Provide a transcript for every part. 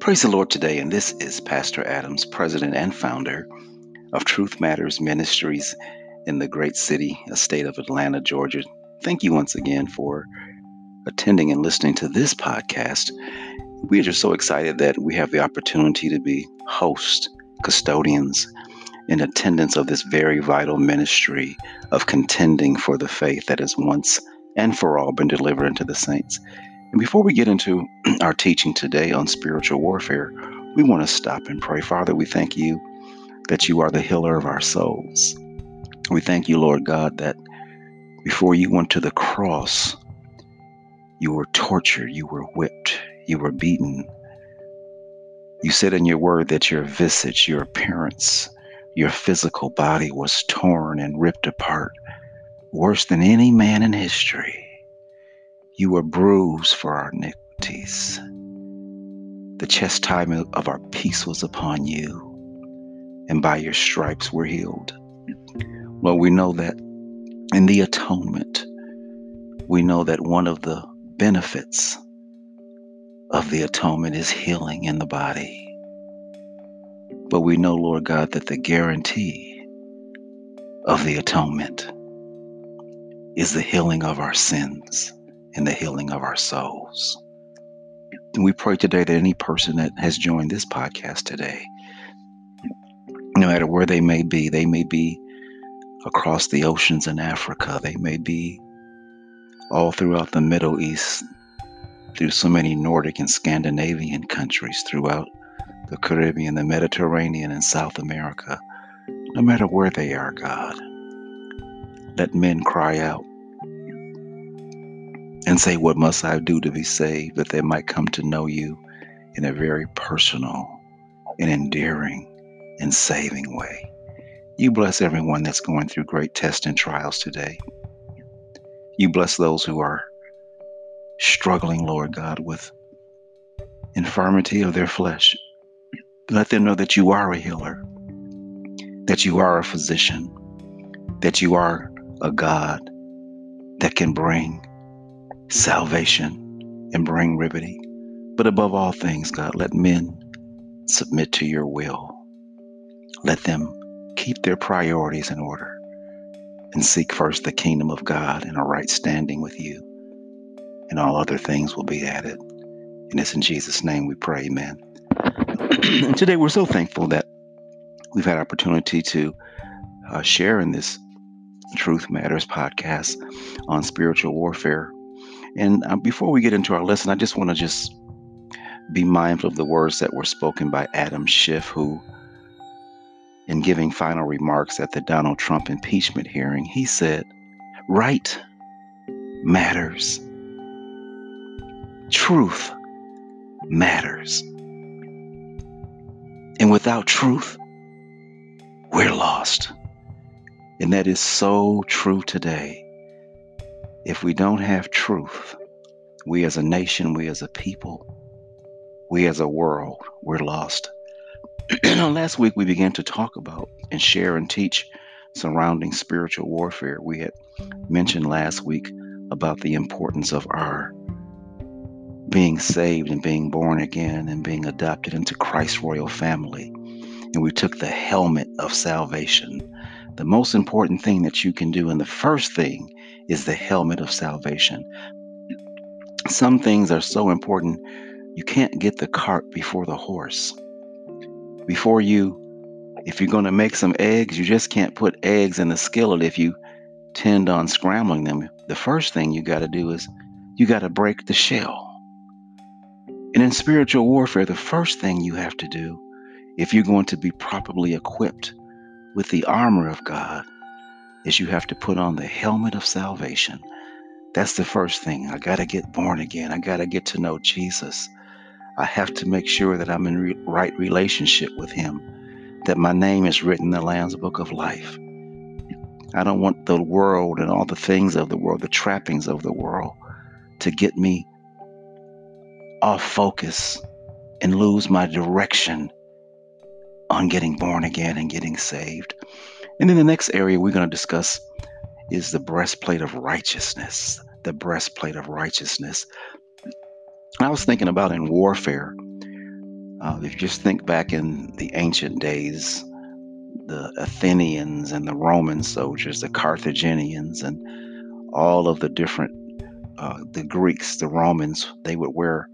Praise the Lord today, and this is Pastor Adams, president and founder of Truth Matters Ministries in the great city, a state of Atlanta, Georgia. Thank you once again for attending and listening to this podcast. We are just so excited that we have the opportunity to be host, custodians, in attendance of this very vital ministry of contending for the faith that has once and for all been delivered unto the saints. And before we get into our teaching today on spiritual warfare, we want to stop and pray. Father, we thank you that you are the healer of our souls. We thank you, Lord God, that before you went to the cross, you were tortured, you were whipped, you were beaten. You said in your word that your visage, your appearance, your physical body was torn and ripped apart, worse than any man in history. You were bruised for our iniquities. The chastisement of our peace was upon you, and by your stripes we're healed. Lord, we know that in the atonement, we know that one of the benefits of the atonement is healing in the body. But we know, Lord God, that the guarantee of the atonement is the healing of our sins and the healing of our souls. And we pray today that any person that has joined this podcast today, no matter where they may be, they may be across the oceans in Africa, they may be all throughout the Middle East, through so many Nordic and Scandinavian countries, throughout the Caribbean, the Mediterranean, and South America, no matter where they are, God. Let men cry out and say, What must I do to be saved? That they might come to know you in a very personal and endearing and saving way. You bless everyone that's going through great tests and trials today. You bless those who are struggling, Lord God, with infirmity of their flesh. Let them know that you are a healer, that you are a physician, that you are a God that can bring salvation and bring liberty. But above all things, God, let men submit to your will. Let them keep their priorities in order and seek first the kingdom of God and a right standing with you. And all other things will be added. And it's in Jesus' name we pray, amen. today we're so thankful that we've had opportunity to uh, share in this Truth Matters podcast on spiritual warfare. And uh, before we get into our lesson, I just want to just be mindful of the words that were spoken by Adam Schiff, who, in giving final remarks at the Donald Trump impeachment hearing, he said, Right matters. Truth matters. And without truth, we're lost. And that is so true today. If we don't have truth, we as a nation, we as a people, we as a world, we're lost. Last week, we began to talk about and share and teach surrounding spiritual warfare. We had mentioned last week about the importance of our being saved and being born again and being adopted into Christ's royal family. And we took the helmet of salvation. The most important thing that you can do, and the first thing, is the helmet of salvation. Some things are so important, you can't get the cart before the horse. Before you, if you're going to make some eggs, you just can't put eggs in the skillet if you tend on scrambling them. The first thing you got to do is you got to break the shell. And in spiritual warfare, the first thing you have to do, if you're going to be properly equipped with the armor of God, is you have to put on the helmet of salvation. That's the first thing. I got to get born again. I got to get to know Jesus. I have to make sure that I'm in re- right relationship with Him, that my name is written in the Lamb's Book of Life. I don't want the world and all the things of the world, the trappings of the world, to get me off focus and lose my direction on getting born again and getting saved. And then the next area we're going to discuss is the breastplate of righteousness. The breastplate of righteousness. I was thinking about in warfare, Uh, if you just think back in the ancient days, the Athenians and the Roman soldiers, the Carthaginians, and all of the different, uh, the Greeks, the Romans, they would wear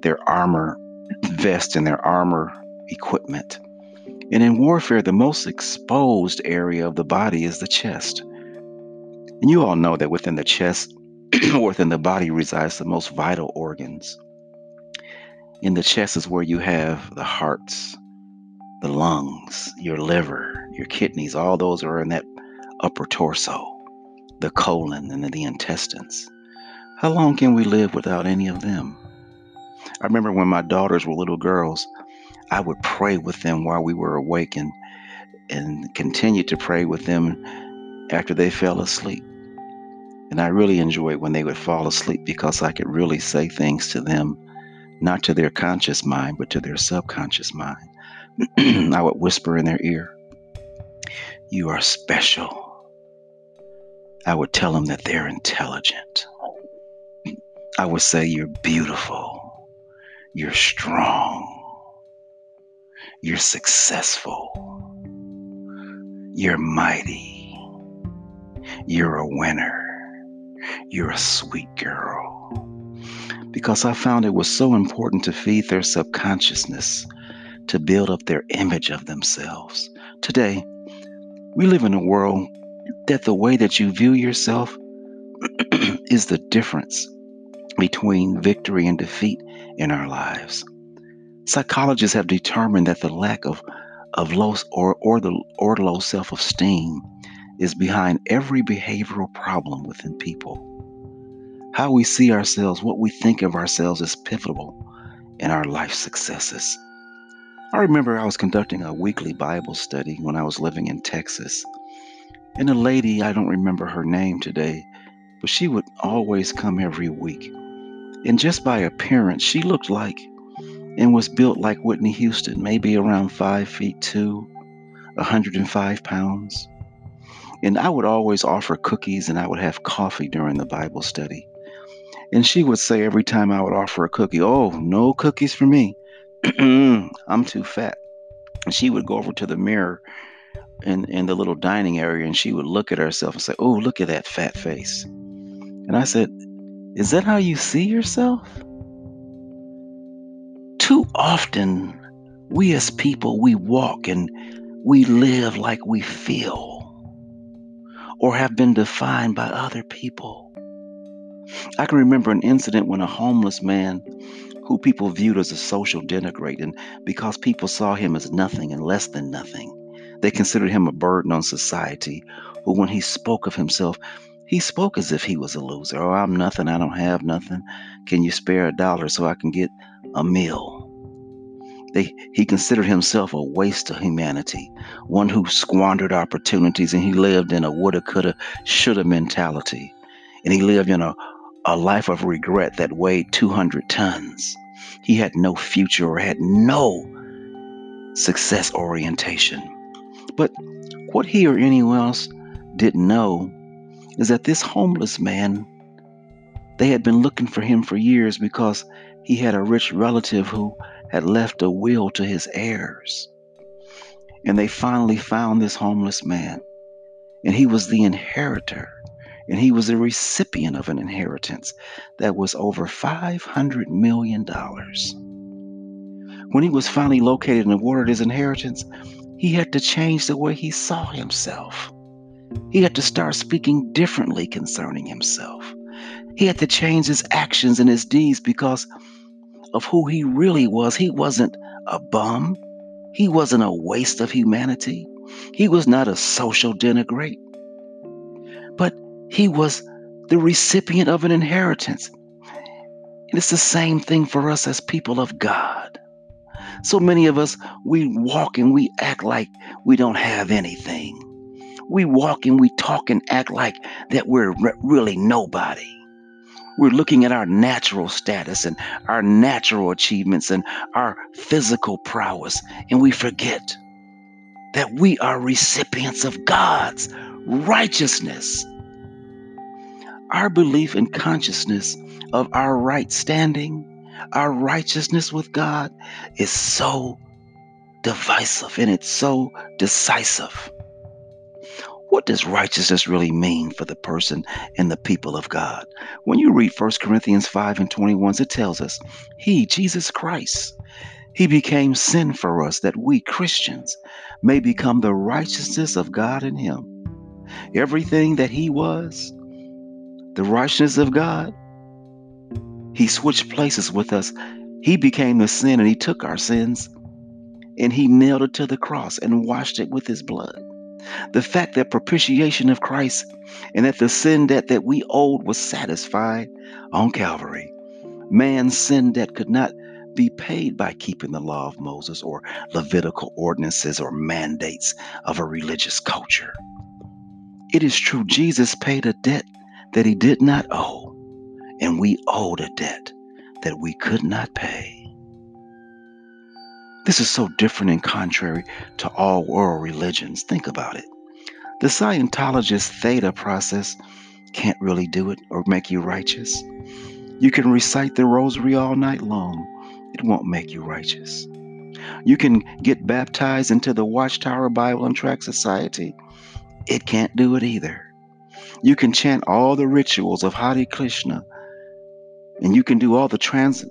their armor vest and their armor equipment. And in warfare, the most exposed area of the body is the chest. And you all know that within the chest or within the body resides the most vital organs. In the chest is where you have the hearts, the lungs, your liver, your kidneys, all those are in that upper torso, the colon, and the intestines. How long can we live without any of them? I remember when my daughters were little girls, I would pray with them while we were awake and, and continue to pray with them after they fell asleep. And I really enjoyed when they would fall asleep because I could really say things to them not to their conscious mind, but to their subconscious mind. I would whisper in their ear, You are special. I would tell them that they're intelligent. I would say, You're beautiful. You're strong. You're successful. You're mighty. You're a winner. You're a sweet girl because I found it was so important to feed their subconsciousness, to build up their image of themselves. Today, we live in a world that the way that you view yourself is the difference between victory and defeat in our lives. Psychologists have determined that the lack of, of low or, or the or low self-esteem is behind every behavioral problem within people. How we see ourselves, what we think of ourselves is pivotal in our life successes. I remember I was conducting a weekly Bible study when I was living in Texas. And a lady, I don't remember her name today, but she would always come every week. And just by appearance, she looked like and was built like Whitney Houston, maybe around five feet two, 105 pounds. And I would always offer cookies and I would have coffee during the Bible study. And she would say every time I would offer a cookie, Oh, no cookies for me. I'm too fat. And she would go over to the mirror in, in the little dining area and she would look at herself and say, Oh, look at that fat face. And I said, Is that how you see yourself? Too often, we as people, we walk and we live like we feel or have been defined by other people. I can remember an incident when a homeless man who people viewed as a social denigrate, and because people saw him as nothing and less than nothing, they considered him a burden on society. Who, when he spoke of himself, he spoke as if he was a loser. Oh, I'm nothing. I don't have nothing. Can you spare a dollar so I can get a meal? They, he considered himself a waste of humanity, one who squandered opportunities, and he lived in a woulda, coulda, shoulda mentality. And he lived in a a life of regret that weighed 200 tons. He had no future or had no success orientation. But what he or anyone else didn't know is that this homeless man, they had been looking for him for years because he had a rich relative who had left a will to his heirs. And they finally found this homeless man, and he was the inheritor and he was a recipient of an inheritance that was over $500 million. When he was finally located and awarded his inheritance, he had to change the way he saw himself. He had to start speaking differently concerning himself. He had to change his actions and his deeds because of who he really was. He wasn't a bum, he wasn't a waste of humanity, he was not a social denigrate. But he was the recipient of an inheritance. And it's the same thing for us as people of God. So many of us, we walk and we act like we don't have anything. We walk and we talk and act like that we're re- really nobody. We're looking at our natural status and our natural achievements and our physical prowess, and we forget that we are recipients of God's righteousness our belief and consciousness of our right standing, Our righteousness with God is so divisive and it's so decisive. What does righteousness really mean for the person and the people of God? When you read 1 Corinthians 5 and 21, it tells us, He, Jesus Christ, He became sin for us that we Christians may become the righteousness of God in Him. Everything that He was, the righteousness of God, He switched places with us. He became the sin and He took our sins and He nailed it to the cross and washed it with His blood. The fact that propitiation of Christ and that the sin debt that we owed was satisfied on Calvary. Man's sin debt could not be paid by keeping the law of Moses or Levitical ordinances or mandates of a religious culture. It is true, Jesus paid a debt that he did not owe, and we owed a debt that we could not pay. This is so different and contrary to all world religions. Think about it. The Scientologist theta process can't really do it or make you righteous. You can recite the rosary all night long, it won't make you righteous. You can get baptized into the Watchtower Bible and Tract Society, it can't do it either. You can chant all the rituals of Hare Krishna, and you can do all the trans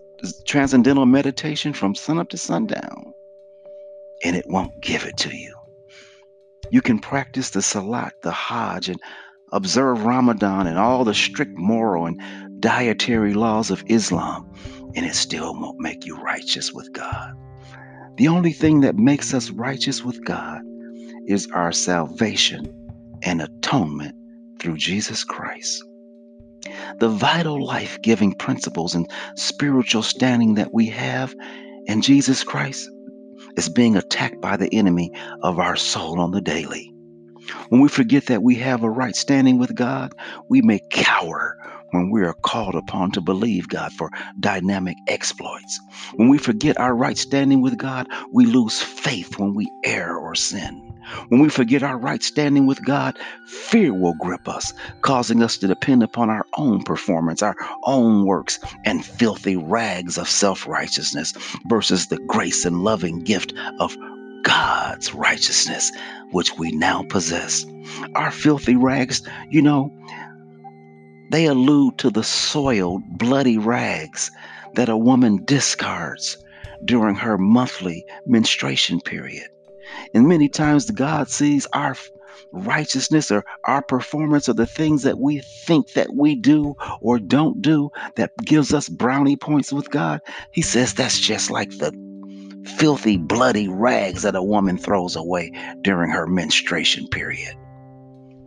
transcendental meditation from sunup to sundown, and it won't give it to you. You can practice the Salat, the Hajj, and observe Ramadan and all the strict moral and dietary laws of Islam, and it still won't make you righteous with God. The only thing that makes us righteous with God is our salvation and atonement through Jesus Christ. The vital life giving principles and spiritual standing that we have in Jesus Christ is being attacked by the enemy of our soul on the daily. When we forget that we have a right standing with God, we may cower when we are called upon to believe God for dynamic exploits. When we forget our right standing with God, we lose faith when we err or sin. When we forget our right standing with God, fear will grip us, causing us to depend upon our own performance, our own works, and filthy rags of self righteousness versus the grace and loving gift of God's righteousness, which we now possess. Our filthy rags, you know, they allude to the soiled, bloody rags that a woman discards during her monthly menstruation period. And many times God sees our righteousness or our performance or the things that we think that we do or don't do that gives us brownie points with God. He says that's just like the filthy, bloody rags that a woman throws away during her menstruation period.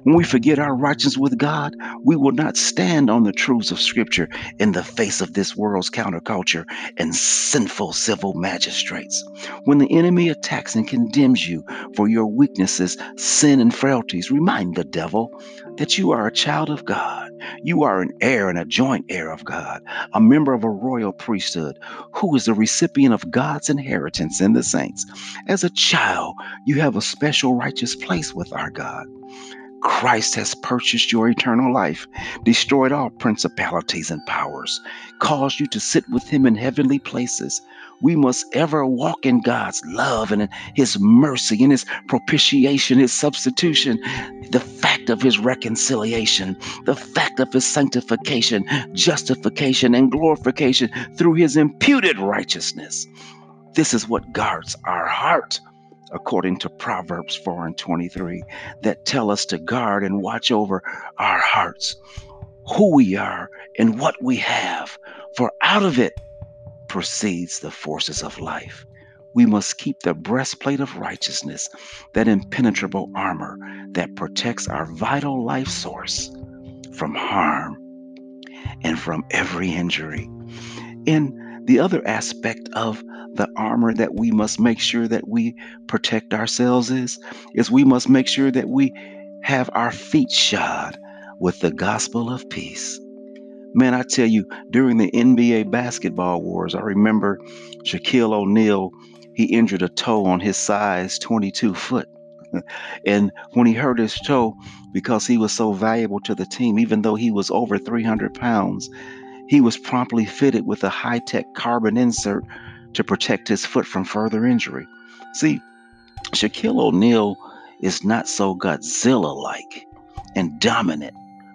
When we forget our righteousness with God, we will not stand on the truths of Scripture in the face of this world's counterculture and sinful civil magistrates. When the enemy attacks and condemns you for your weaknesses, sin, and frailties, remind the devil that you are a child of God. You are an heir and a joint heir of God, a member of a royal priesthood, who is the recipient of God's inheritance in the saints. As a child, you have a special righteous place with our God. Christ has purchased your eternal life, destroyed all principalities and powers, caused you to sit with Him in heavenly places. We must ever walk in God's love and in His mercy and His propitiation, His substitution, the fact of His reconciliation, the fact of His sanctification, justification, and glorification through His imputed righteousness. This is what guards our heart according to Proverbs 4 and 23, that tell us to guard and watch over our hearts, who we are, and what we have, for out of it proceeds the forces of life. We must keep the breastplate of righteousness, that impenetrable armor that protects our vital life source from harm and from every injury. In the other aspect of the armor that we must make sure that we protect ourselves is is we must make sure that we have our feet shod with the gospel of peace. Man, I tell you, during the NBA basketball wars, I remember Shaquille O'Neal, he injured a toe on his size 22 foot. and when he hurt his toe, because he was so valuable to the team, even though he was over 300 pounds, He was promptly fitted with a high tech carbon insert to protect his foot from further injury. See, Shaquille O'Neal is not so Godzilla like and dominant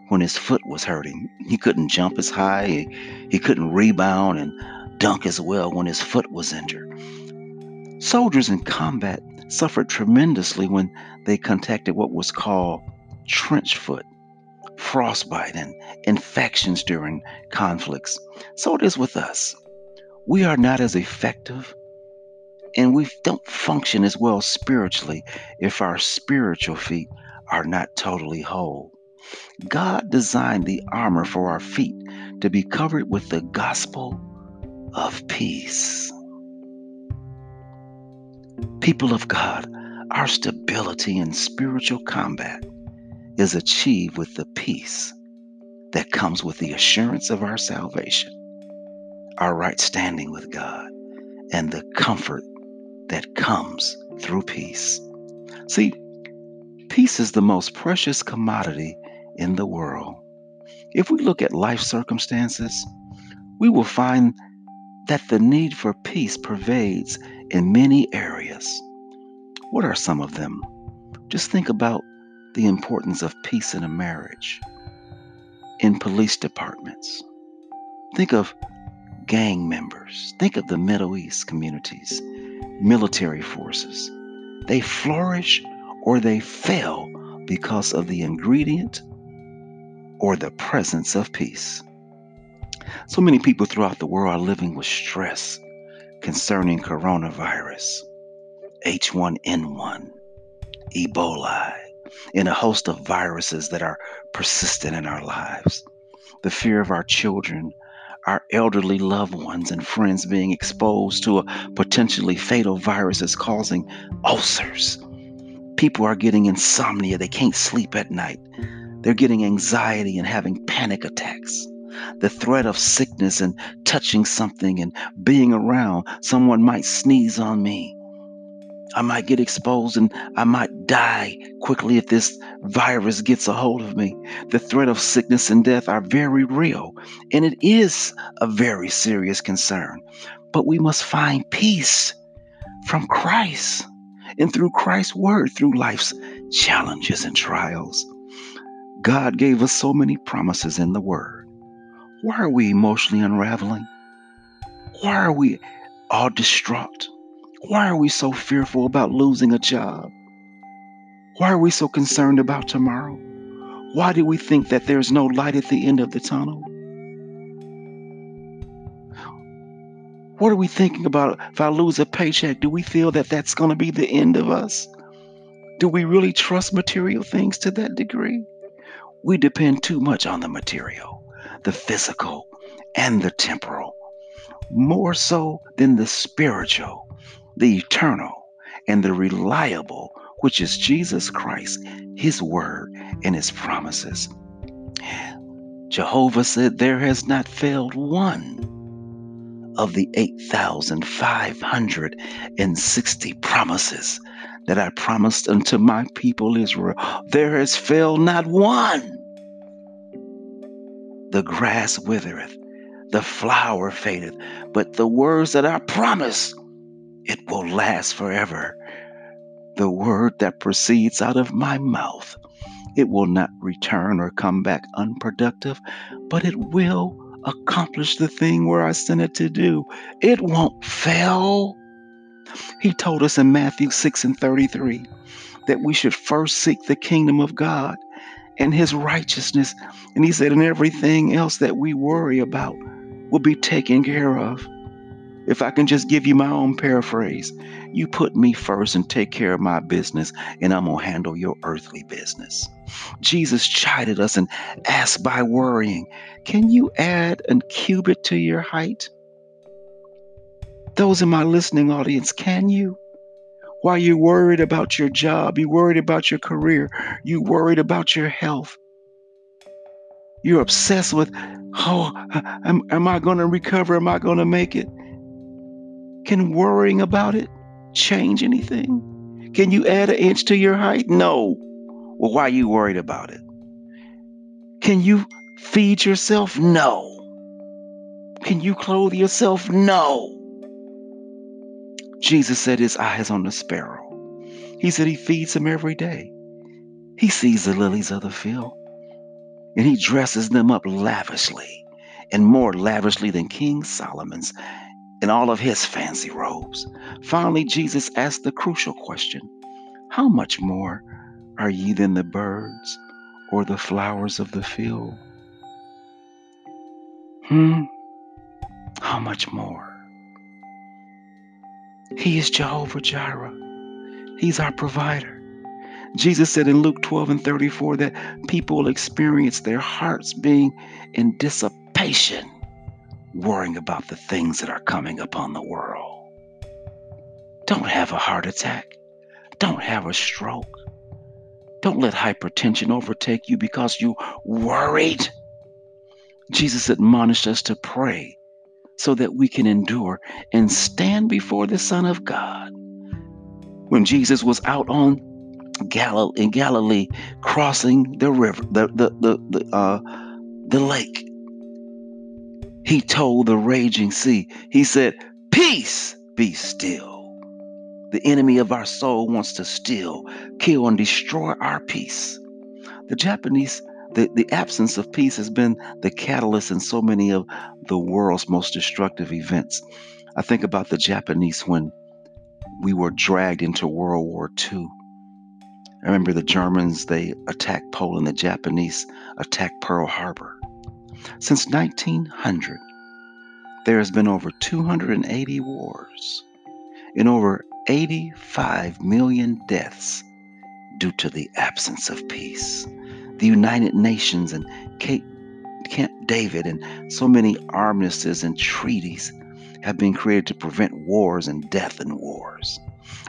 when his foot was hurting. He couldn't jump as high, he, he couldn't rebound and dunk as well when his foot was injured. Soldiers in combat suffered tremendously when they contacted what was called trench foot, frostbite, and infections during conflicts. So it is with us. We are not as effective and we don't function as well spiritually if our spiritual feet are not totally whole. God designed the armor for our feet to be covered with the gospel of peace. People of God, our stability in spiritual combat is achieved with the peace that comes with the assurance of our salvation, our right standing with God, and the comfort that comes through peace. See, peace is the most precious commodity in the world. If we look at life circumstances, we will find that the need for peace pervades in many areas. What are some of them? Just think about the importance of peace in a marriage, in police departments. Think of gang members. Think of the Middle East communities, military forces. They flourish or they fail because of the ingredient or the presence of peace. So many people throughout the world are living with stress concerning coronavirus, H1N1, Ebola, and a host of viruses that are persistent in our lives. The fear of our children, our elderly loved ones, and friends being exposed to a potentially fatal virus is causing ulcers. People are getting insomnia, they can't sleep at night. They're getting anxiety and having panic attacks. The threat of sickness and touching something and being around someone might sneeze on me. I might get exposed and I might die quickly if this virus gets a hold of me. The threat of sickness and death are very real, and it is a very serious concern. But we must find peace from Christ and through Christ's word through life's challenges and trials. God gave us so many promises in the Word. Why are we emotionally unraveling? Why are we all distraught? Why are we so fearful about losing a job? Why are we so concerned about tomorrow? Why do we think that there's no light at the end of the tunnel? What are we thinking about if I lose a paycheck? Do we feel that that's going to be the end of us? Do we really trust material things to that degree? we depend too much on the material, the physical, and the temporal, more so than the spiritual, the eternal, and the reliable, which is Jesus Christ, His Word, and His promises. Jehovah said, There has not failed one of the 8,560 promises that I promised unto my people Israel. There has failed not one. The grass withereth, the flower fadeth, but the words that I promise, it will last forever. The word that proceeds out of my mouth, it will not return or come back unproductive, but it will accomplish the thing where I sent it to do. It won't fail. He told us in Matthew 6 and 33 that we should first seek the kingdom of God and his righteousness. And he said, and everything else that we worry about will be taken care of. If I can just give you my own paraphrase, you put me first and take care of my business, and I'm going to handle your earthly business. Jesus chided us and asked by worrying, Can you add a cubit to your height? Those in my listening audience, can you? While you're worried about your job, you're worried about your career, you're worried about your health, you're obsessed with, oh, am, am I going to recover? Am I going to make it? Can worrying about it change anything? Can you add an inch to your height? No. Well, why are you worried about it? Can you feed yourself? No. Can you clothe yourself? No. Jesus set his eyes on the sparrow. He said he feeds them every day. He sees the lilies of the field and he dresses them up lavishly and more lavishly than King Solomon's in all of his fancy robes. Finally, Jesus asked the crucial question How much more are ye than the birds or the flowers of the field? Hmm? How much more? He is Jehovah Jireh. He's our provider. Jesus said in Luke 12 and 34 that people experience their hearts being in dissipation, worrying about the things that are coming upon the world. Don't have a heart attack. Don't have a stroke. Don't let hypertension overtake you because you worried. Jesus admonished us to pray so that we can endure and stand before the Son of God. When Jesus was out on Galilee, in Galilee, crossing the river, the the the the, uh, the lake, he told the raging sea, he said, "Peace, be still." The enemy of our soul wants to steal, kill, and destroy our peace. The Japanese the, the absence of peace has been the catalyst in so many of the world's most destructive events. I think about the Japanese when we were dragged into World War II. I remember the Germans, they attacked Poland, the Japanese attacked Pearl Harbor. Since 1900, there has been over 280 wars and over 85 million deaths due to the absence of peace the United Nations and Camp David and so many armistices and treaties have been created to prevent wars and death in wars.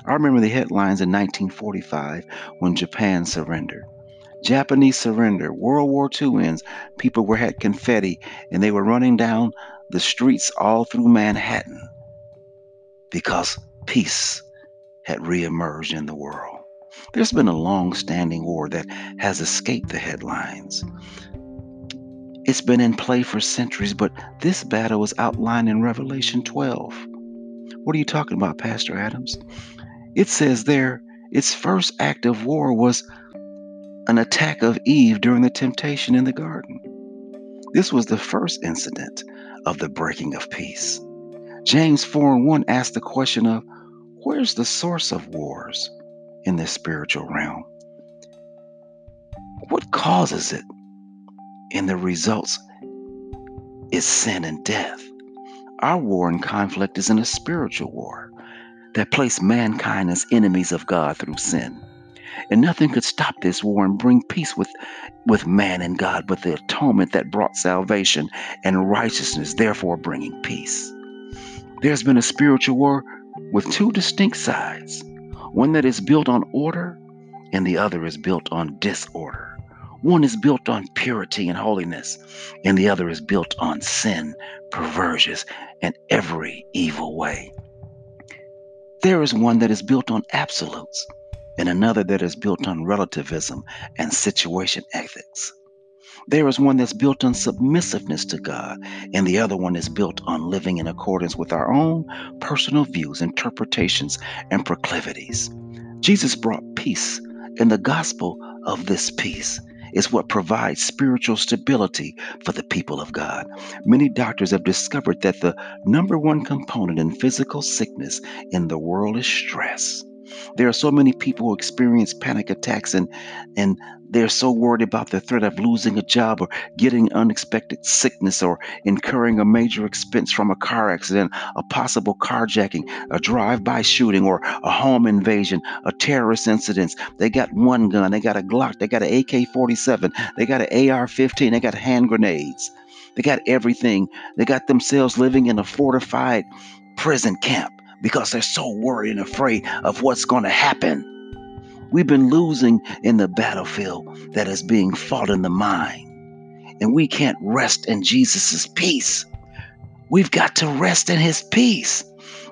I remember the headlines in 1945 when Japan surrendered. Japanese surrender, World War II ends, people were had confetti and they were running down the streets all through Manhattan because peace had reemerged in the world. There's been a long standing war that has escaped the headlines. It's been in play for centuries, but this battle is outlined in Revelation 12. What are you talking about, Pastor Adams? It says there its first act of war was an attack of Eve during the temptation in the garden. This was the first incident of the breaking of peace. James 4 and 1 asked the question of where's the source of wars? in this spiritual realm. What causes it? And the results is sin and death. Our war and conflict is in a spiritual war that placed mankind as enemies of God through sin. And nothing could stop this war and bring peace with, with man and God but the atonement that brought salvation and righteousness, therefore bringing peace. There's been a spiritual war with two distinct sides one that is built on order and the other is built on disorder. One is built on purity and holiness, and the other is built on sin, perversions, and every evil way. There is one that is built on absolutes, and another that is built on relativism and situation ethics. There is one that's built on submissiveness to God, and the other one is built on living in accordance with our own personal views, interpretations, and proclivities. Jesus brought peace, and the gospel of this peace is what provides spiritual stability for the people of God. Many doctors have discovered that the number one component in physical sickness in the world is stress. There are so many people who experience panic attacks and and they're so worried about the threat of losing a job or getting unexpected sickness or incurring a major expense from a car accident, a possible carjacking, a drive-by shooting or a home invasion, a terrorist incident. They got one gun, they got a Glock, they got an AK-47, they got an AR-15, they got hand grenades. They got everything. They got themselves living in a fortified prison camp because they're so worried and afraid of what's going to happen. We've been losing in the battlefield that is being fought in the mind. And we can't rest in Jesus' peace. We've got to rest in his peace.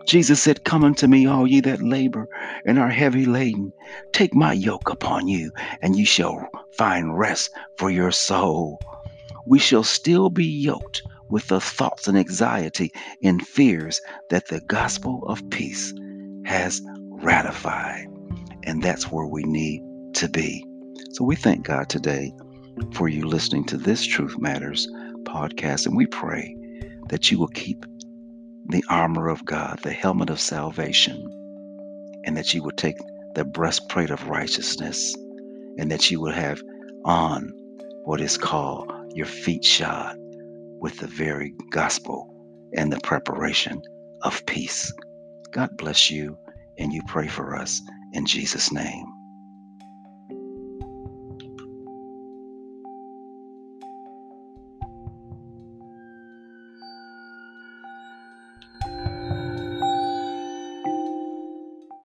Jesus said, Come unto me, all ye that labor and are heavy laden. Take my yoke upon you, and ye shall find rest for your soul. We shall still be yoked with the thoughts and anxiety and fears that the gospel of peace has ratified. And that's where we need to be. So we thank God today for you listening to this Truth Matters podcast. And we pray that you will keep the armor of God, the helmet of salvation, and that you will take the breastplate of righteousness, and that you will have on what is called your feet shod with the very gospel and the preparation of peace. God bless you, and you pray for us in Jesus' name.